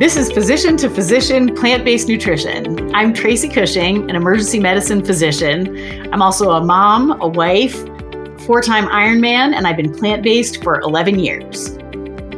This is Physician to Physician Plant Based Nutrition. I'm Tracy Cushing, an emergency medicine physician. I'm also a mom, a wife, four time Ironman, and I've been plant based for 11 years.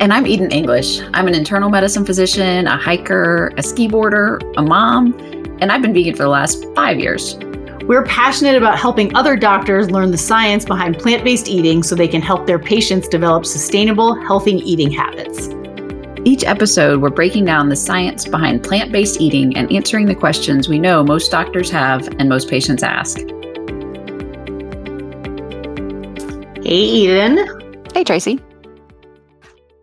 And I'm Eden English. I'm an internal medicine physician, a hiker, a ski boarder, a mom, and I've been vegan for the last five years. We're passionate about helping other doctors learn the science behind plant based eating so they can help their patients develop sustainable, healthy eating habits. Each episode, we're breaking down the science behind plant based eating and answering the questions we know most doctors have and most patients ask. Hey, Eden. Hey, Tracy.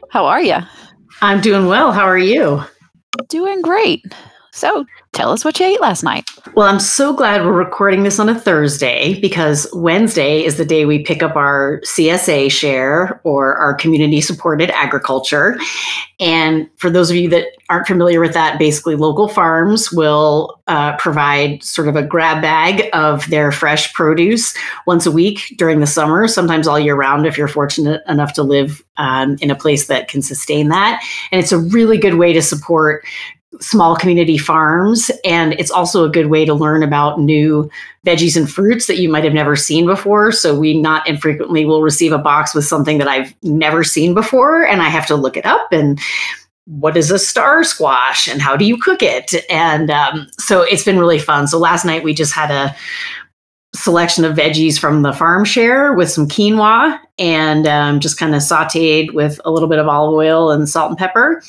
How are you? I'm doing well. How are you? Doing great. So tell us what you ate last night. Well, I'm so glad we're recording this on a Thursday because Wednesday is the day we pick up our CSA share or our community supported agriculture. And for those of you that aren't familiar with that, basically local farms will uh, provide sort of a grab bag of their fresh produce once a week during the summer, sometimes all year round if you're fortunate enough to live um, in a place that can sustain that. And it's a really good way to support small community farms. And it's also a good way to learn about new veggies and fruits that you might have never seen before. So we not infrequently will receive a box with something that I've never seen before, and I have to look it up and what is a star squash and how do you cook it? And um, so it's been really fun. So last night we just had a selection of veggies from the farm share with some quinoa and um, just kind of sauteed with a little bit of olive oil and salt and pepper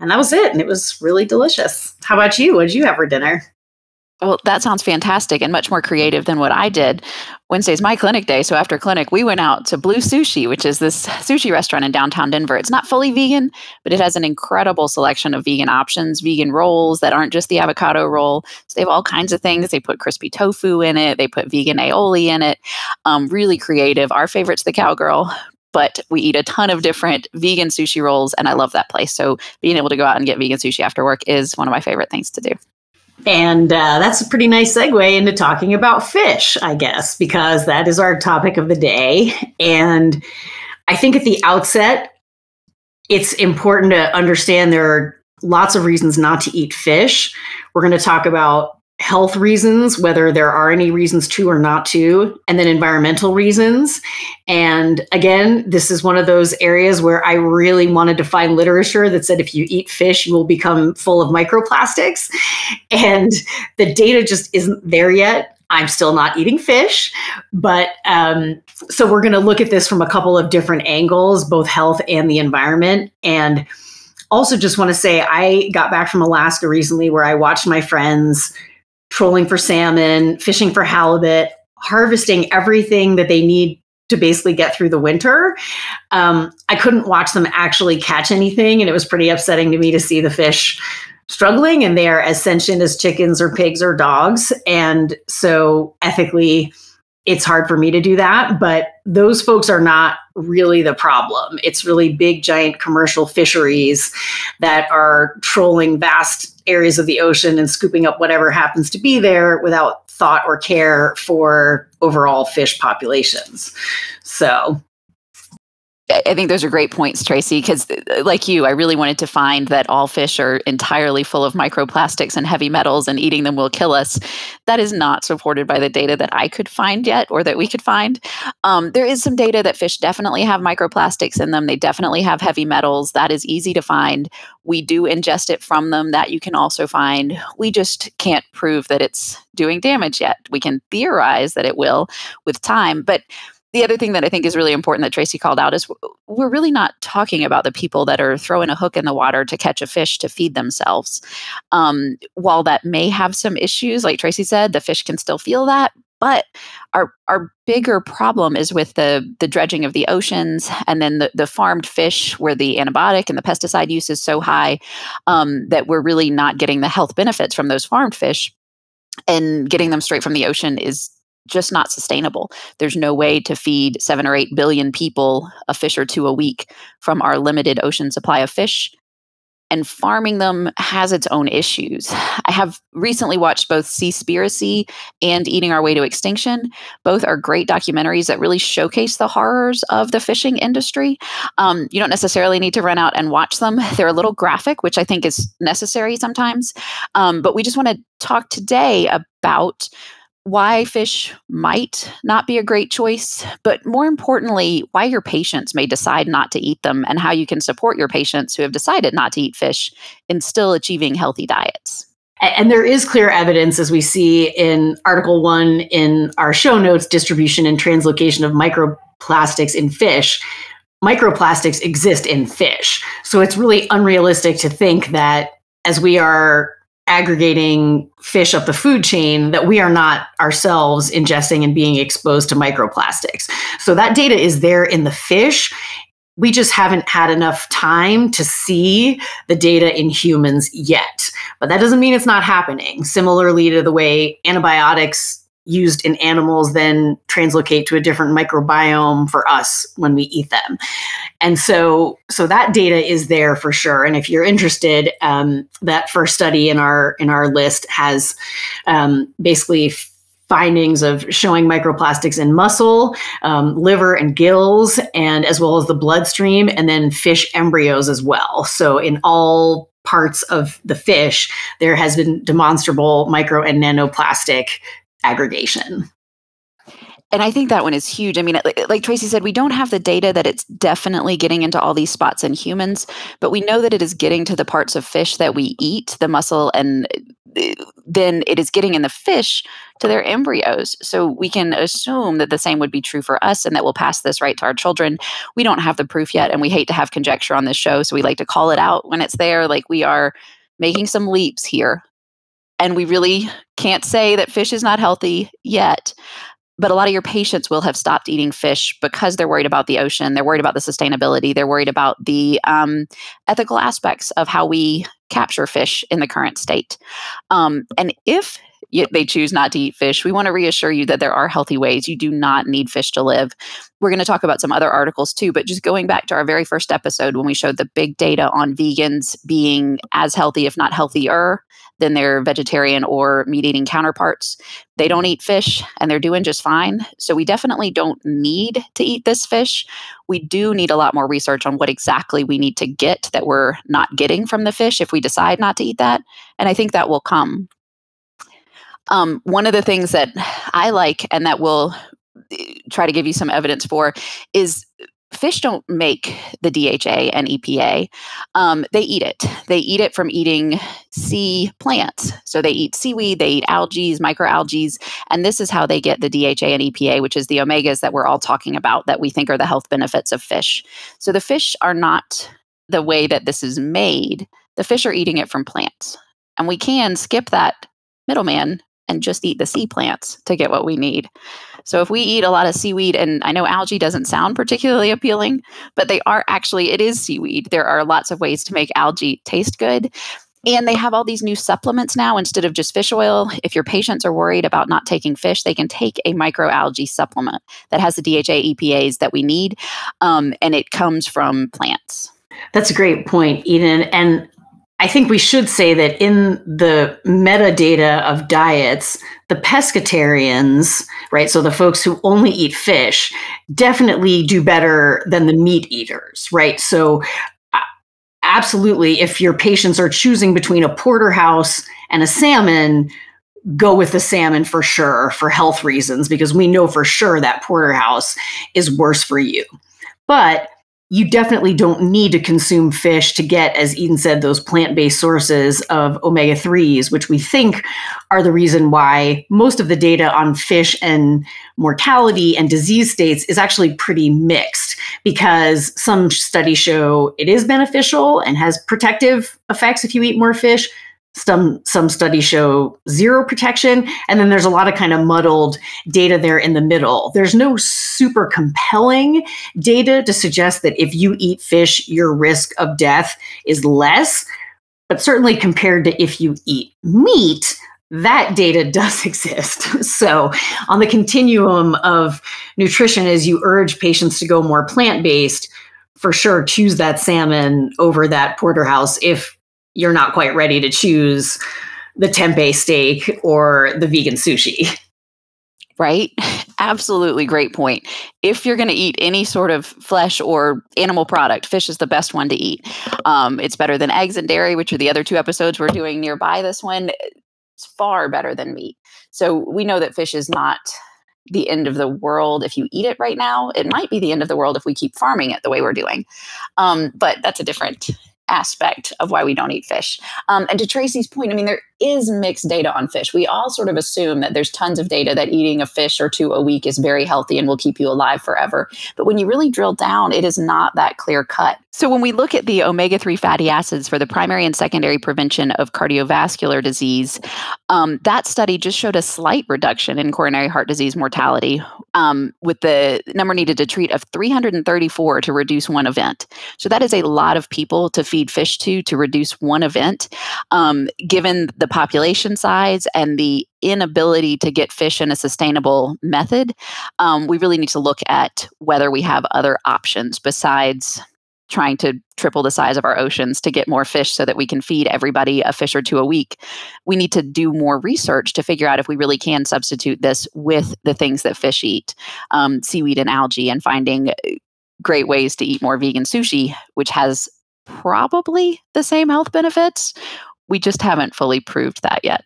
and that was it. And it was really delicious. How about you? What did you have for dinner? Well, that sounds fantastic and much more creative than what I did. Wednesday's my clinic day. So after clinic, we went out to Blue Sushi, which is this sushi restaurant in downtown Denver. It's not fully vegan, but it has an incredible selection of vegan options, vegan rolls that aren't just the avocado roll. So they have all kinds of things. They put crispy tofu in it, they put vegan aioli in it. Um, really creative. Our favorite's the cowgirl, but we eat a ton of different vegan sushi rolls and I love that place. So being able to go out and get vegan sushi after work is one of my favorite things to do. And uh, that's a pretty nice segue into talking about fish, I guess, because that is our topic of the day. And I think at the outset, it's important to understand there are lots of reasons not to eat fish. We're going to talk about health reasons, whether there are any reasons to or not to, and then environmental reasons. And again, this is one of those areas where I really wanted to find literature that said if you eat fish, you will become full of microplastics. And the data just isn't there yet. I'm still not eating fish, but um, so we're going to look at this from a couple of different angles, both health and the environment. And also, just want to say, I got back from Alaska recently where I watched my friends trolling for salmon, fishing for halibut, harvesting everything that they need to basically get through the winter. Um, I couldn't watch them actually catch anything, and it was pretty upsetting to me to see the fish struggling and they are as sentient as chickens or pigs or dogs. And so ethically, it's hard for me to do that, but those folks are not really the problem. It's really big, giant commercial fisheries that are trolling vast areas of the ocean and scooping up whatever happens to be there without thought or care for overall fish populations. So I think those are great points, Tracy, because uh, like you, I really wanted to find that all fish are entirely full of microplastics and heavy metals and eating them will kill us. That is not supported by the data that I could find yet or that we could find. Um, there is some data that fish definitely have microplastics in them. They definitely have heavy metals. That is easy to find. We do ingest it from them. That you can also find. We just can't prove that it's doing damage yet. We can theorize that it will with time. But the other thing that I think is really important that Tracy called out is we're really not talking about the people that are throwing a hook in the water to catch a fish to feed themselves. Um, while that may have some issues, like Tracy said, the fish can still feel that. But our our bigger problem is with the the dredging of the oceans and then the, the farmed fish where the antibiotic and the pesticide use is so high um, that we're really not getting the health benefits from those farmed fish and getting them straight from the ocean is just not sustainable. There's no way to feed seven or eight billion people a fish or two a week from our limited ocean supply of fish. and farming them has its own issues. I have recently watched both Seaspiracy and Eating Our Way to Extinction. Both are great documentaries that really showcase the horrors of the fishing industry. Um, you don't necessarily need to run out and watch them. They're a little graphic, which I think is necessary sometimes. Um, but we just want to talk today about why fish might not be a great choice, but more importantly, why your patients may decide not to eat them and how you can support your patients who have decided not to eat fish in still achieving healthy diets. And there is clear evidence, as we see in Article 1 in our show notes distribution and translocation of microplastics in fish. Microplastics exist in fish. So it's really unrealistic to think that as we are aggregating fish up the food chain that we are not ourselves ingesting and being exposed to microplastics. So that data is there in the fish. We just haven't had enough time to see the data in humans yet. But that doesn't mean it's not happening. Similarly to the way antibiotics used in animals then translocate to a different microbiome for us when we eat them and so so that data is there for sure and if you're interested um, that first study in our in our list has um, basically findings of showing microplastics in muscle, um, liver, and gills, and as well as the bloodstream, and then fish embryos as well. So, in all parts of the fish, there has been demonstrable micro and nanoplastic aggregation. And I think that one is huge. I mean, like Tracy said, we don't have the data that it's definitely getting into all these spots in humans, but we know that it is getting to the parts of fish that we eat, the muscle, and uh, then it is getting in the fish to their embryos. So we can assume that the same would be true for us and that we'll pass this right to our children. We don't have the proof yet, and we hate to have conjecture on this show. So we like to call it out when it's there. Like we are making some leaps here and we really can't say that fish is not healthy yet. But a lot of your patients will have stopped eating fish because they're worried about the ocean. They're worried about the sustainability. They're worried about the um, ethical aspects of how we capture fish in the current state. Um, and if they choose not to eat fish, we want to reassure you that there are healthy ways. You do not need fish to live. We're going to talk about some other articles too, but just going back to our very first episode when we showed the big data on vegans being as healthy, if not healthier, than their vegetarian or meat eating counterparts. They don't eat fish and they're doing just fine. So we definitely don't need to eat this fish. We do need a lot more research on what exactly we need to get that we're not getting from the fish if we decide not to eat that. And I think that will come. Um, one of the things that I like and that will eh, try to give you some evidence for is fish don't make the DHA and EPA. Um, they eat it. They eat it from eating sea plants. So they eat seaweed, they eat algae, microalgae, and this is how they get the DHA and EPA, which is the omegas that we're all talking about that we think are the health benefits of fish. So the fish are not the way that this is made. The fish are eating it from plants. And we can skip that middleman and just eat the sea plants to get what we need. So if we eat a lot of seaweed, and I know algae doesn't sound particularly appealing, but they are actually, it is seaweed. There are lots of ways to make algae taste good. And they have all these new supplements now instead of just fish oil. If your patients are worried about not taking fish, they can take a microalgae supplement that has the DHA EPAs that we need, um, and it comes from plants. That's a great point, Eden. And I think we should say that in the metadata of diets, the pescatarians, right, so the folks who only eat fish, definitely do better than the meat eaters, right? So, absolutely, if your patients are choosing between a porterhouse and a salmon, go with the salmon for sure for health reasons, because we know for sure that porterhouse is worse for you. But you definitely don't need to consume fish to get, as Eden said, those plant based sources of omega 3s, which we think are the reason why most of the data on fish and mortality and disease states is actually pretty mixed because some studies show it is beneficial and has protective effects if you eat more fish some some studies show zero protection and then there's a lot of kind of muddled data there in the middle there's no super compelling data to suggest that if you eat fish your risk of death is less but certainly compared to if you eat meat that data does exist. So, on the continuum of nutrition, as you urge patients to go more plant based, for sure choose that salmon over that porterhouse if you're not quite ready to choose the tempeh steak or the vegan sushi. Right? Absolutely great point. If you're going to eat any sort of flesh or animal product, fish is the best one to eat. Um, it's better than eggs and dairy, which are the other two episodes we're doing nearby this one. It's far better than meat. So we know that fish is not the end of the world if you eat it right now. It might be the end of the world if we keep farming it the way we're doing. Um, but that's a different aspect of why we don't eat fish. Um, and to Tracy's point, I mean, there is mixed data on fish. We all sort of assume that there's tons of data that eating a fish or two a week is very healthy and will keep you alive forever. But when you really drill down, it is not that clear cut. So when we look at the omega 3 fatty acids for the primary and secondary prevention of cardiovascular disease, um, that study just showed a slight reduction in coronary heart disease mortality um, with the number needed to treat of 334 to reduce one event. So that is a lot of people to feed fish to to reduce one event. Um, given the population size and the inability to get fish in a sustainable method, um, we really need to look at whether we have other options besides trying to triple the size of our oceans to get more fish so that we can feed everybody a fish or two a week. We need to do more research to figure out if we really can substitute this with the things that fish eat, um, seaweed and algae, and finding uh, great ways to eat more vegan sushi, which has probably the same health benefits. We just haven't fully proved that yet.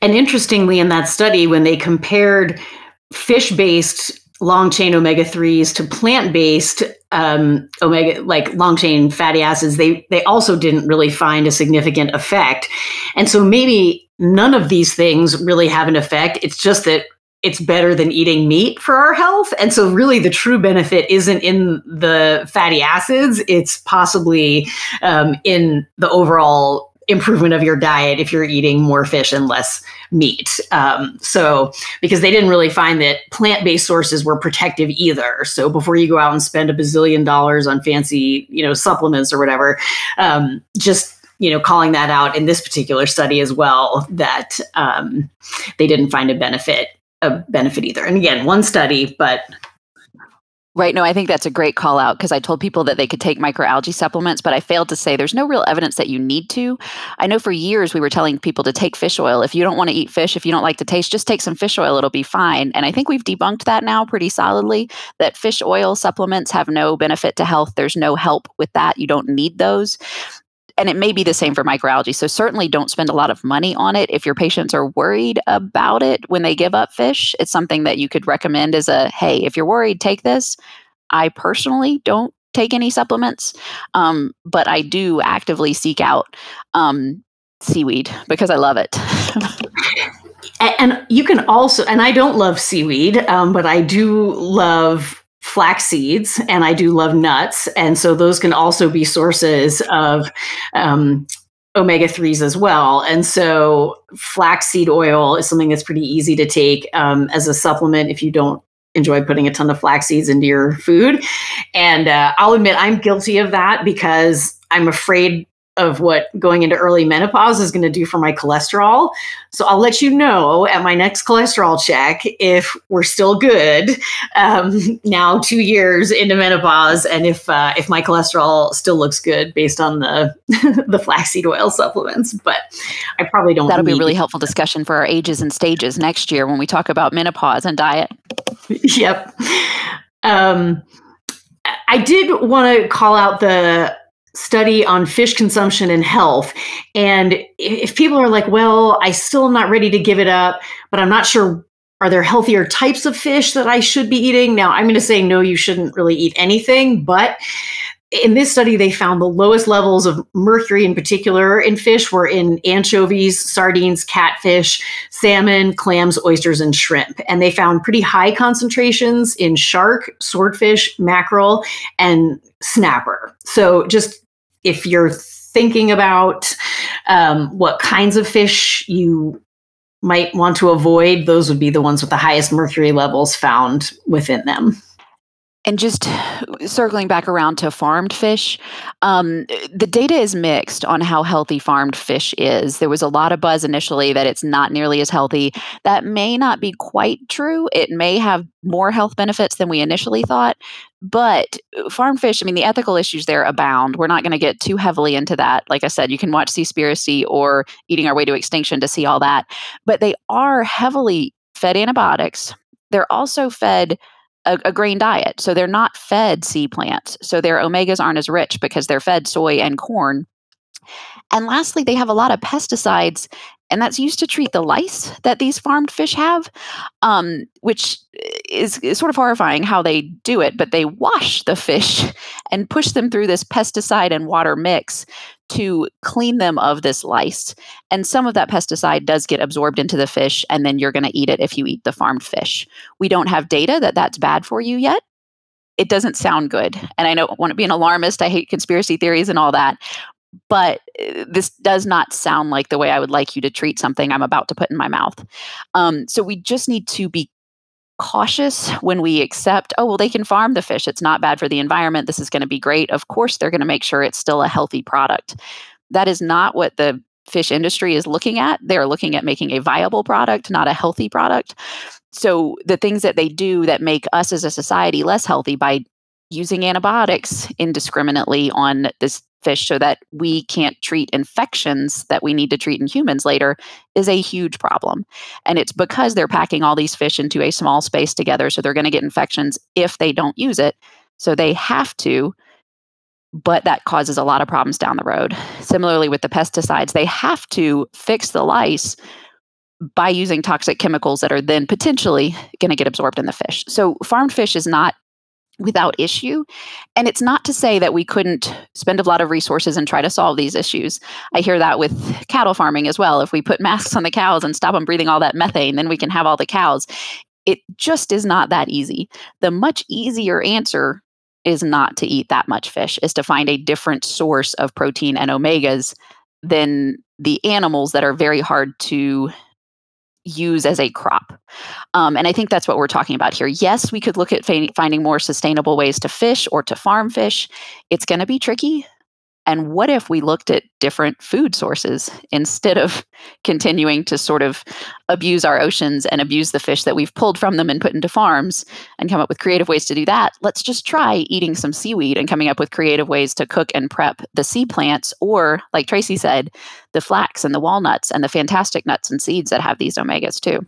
And interestingly, in that study, when they compared fish based long chain omega 3s to plant based um, omega like long chain fatty acids they they also didn't really find a significant effect. And so maybe none of these things really have an effect. It's just that it's better than eating meat for our health. And so really the true benefit isn't in the fatty acids. It's possibly um, in the overall improvement of your diet if you're eating more fish and less meat. Um, so, because they didn't really find that plant based sources were protective either. So, before you go out and spend a bazillion dollars on fancy, you know, supplements or whatever, um, just you know, calling that out in this particular study as well that um, they didn't find a benefit a benefit either. And again, one study, but Right. No, I think that's a great call out because I told people that they could take microalgae supplements, but I failed to say there's no real evidence that you need to. I know for years we were telling people to take fish oil. If you don't want to eat fish, if you don't like the taste, just take some fish oil. It'll be fine. And I think we've debunked that now pretty solidly that fish oil supplements have no benefit to health. There's no help with that. You don't need those and it may be the same for microalgae. So certainly don't spend a lot of money on it. If your patients are worried about it when they give up fish, it's something that you could recommend as a hey, if you're worried, take this. I personally don't take any supplements, um, but I do actively seek out um, seaweed because I love it. and you can also, and I don't love seaweed, um, but I do love flax seeds and I do love nuts. And so those can also be sources of um, omega 3s as well. And so flaxseed oil is something that's pretty easy to take um, as a supplement if you don't enjoy putting a ton of flax seeds into your food. And uh, I'll admit I'm guilty of that because I'm afraid of what going into early menopause is going to do for my cholesterol. So I'll let you know at my next cholesterol check if we're still good um, now, two years into menopause, and if uh, if my cholesterol still looks good based on the the flaxseed oil supplements. But I probably don't. That'll be a really helpful discussion for our ages and stages next year when we talk about menopause and diet. yep. Um, I did want to call out the study on fish consumption and health. And if people are like, well, I still am not ready to give it up, but I'm not sure are there healthier types of fish that I should be eating? Now, I'm going to say no, you shouldn't really eat anything, but in this study, they found the lowest levels of mercury in particular in fish were in anchovies, sardines, catfish, salmon, clams, oysters, and shrimp. And they found pretty high concentrations in shark, swordfish, mackerel, and snapper. So just if you're thinking about um, what kinds of fish you might want to avoid, those would be the ones with the highest mercury levels found within them. And just circling back around to farmed fish, um, the data is mixed on how healthy farmed fish is. There was a lot of buzz initially that it's not nearly as healthy. That may not be quite true. It may have more health benefits than we initially thought. But uh, farmed fish, I mean, the ethical issues there abound. We're not going to get too heavily into that. Like I said, you can watch Seaspiracy or Eating Our Way to Extinction to see all that. But they are heavily fed antibiotics. They're also fed a, a, grain diet. So they're not fed sea plants. So their omegas aren't as rich because they're fed soy and corn. And lastly, they have a lot of pesticides, and that's used to treat the lice that these farmed fish have, um, which is, is sort of horrifying how they do it. But they wash the fish and push them through this pesticide and water mix to clean them of this lice. And some of that pesticide does get absorbed into the fish, and then you're going to eat it if you eat the farmed fish. We don't have data that that's bad for you yet. It doesn't sound good. And I don't want to be an alarmist. I hate conspiracy theories and all that. But uh, this does not sound like the way I would like you to treat something I'm about to put in my mouth. Um, so we just need to be cautious when we accept, oh, well, they can farm the fish. It's not bad for the environment. This is going to be great. Of course, they're going to make sure it's still a healthy product. That is not what the fish industry is looking at. They're looking at making a viable product, not a healthy product. So, the things that they do that make us as a society less healthy by using antibiotics indiscriminately on this fish so that we can't treat infections that we need to treat in humans later is a huge problem. And it's because they're packing all these fish into a small space together. So they're going to get infections if they don't use it. So they have to, but that causes a lot of problems down the road. Similarly, with the pesticides, they have to fix the lice by using toxic chemicals that are then potentially going to get absorbed in the fish. So farmed fish is not without issue. And it's not to say that we couldn't spend a lot of resources and try to solve these issues. I hear that with cattle farming as well. If we put masks on the cows and stop them breathing all that methane, then we can have all the cows. It just is not that easy. The much easier answer is not to eat that much fish, is to find a different source of protein and omegas than the animals that are very hard to use as a crop. Um, and I think that's what we're talking about here. Yes, we could look at finding more sustainable ways to fish or to farm fish. It's going to be tricky. And what if we looked at different food sources instead of continuing to sort of abuse our oceans and abuse the fish that we've pulled from them and put into farms and come up with creative ways to do that? Let's just try eating some seaweed and coming up with creative ways to cook and prep the sea plants, or like Tracy said, the flax and the walnuts and the fantastic nuts and seeds that have these omegas too.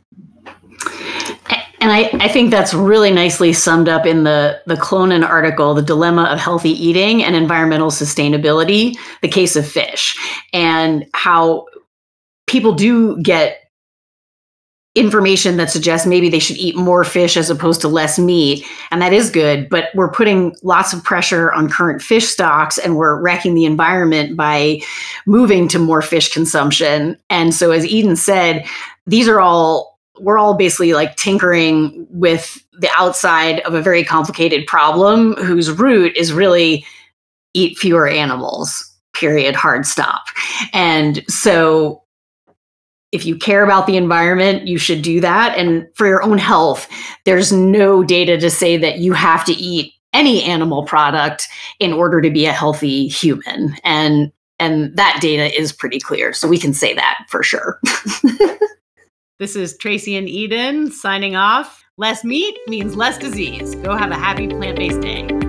And I, I think that's really nicely summed up in the, the Clonan article, The Dilemma of Healthy Eating and Environmental Sustainability, the case of fish, and how people do get information that suggests maybe they should eat more fish as opposed to less meat. And that is good, but we're putting lots of pressure on current fish stocks and we're wrecking the environment by moving to more fish consumption. And so, as Eden said, these are all we're all basically like tinkering with the outside of a very complicated problem whose root is really eat fewer animals period hard stop. And so if you care about the environment you should do that. And for your own health there's no data to say that you have to eat any animal product in order to be a healthy human. And and that data is pretty clear. So we can say that for sure This is Tracy and Eden signing off. Less meat means less disease. Go have a happy plant based day.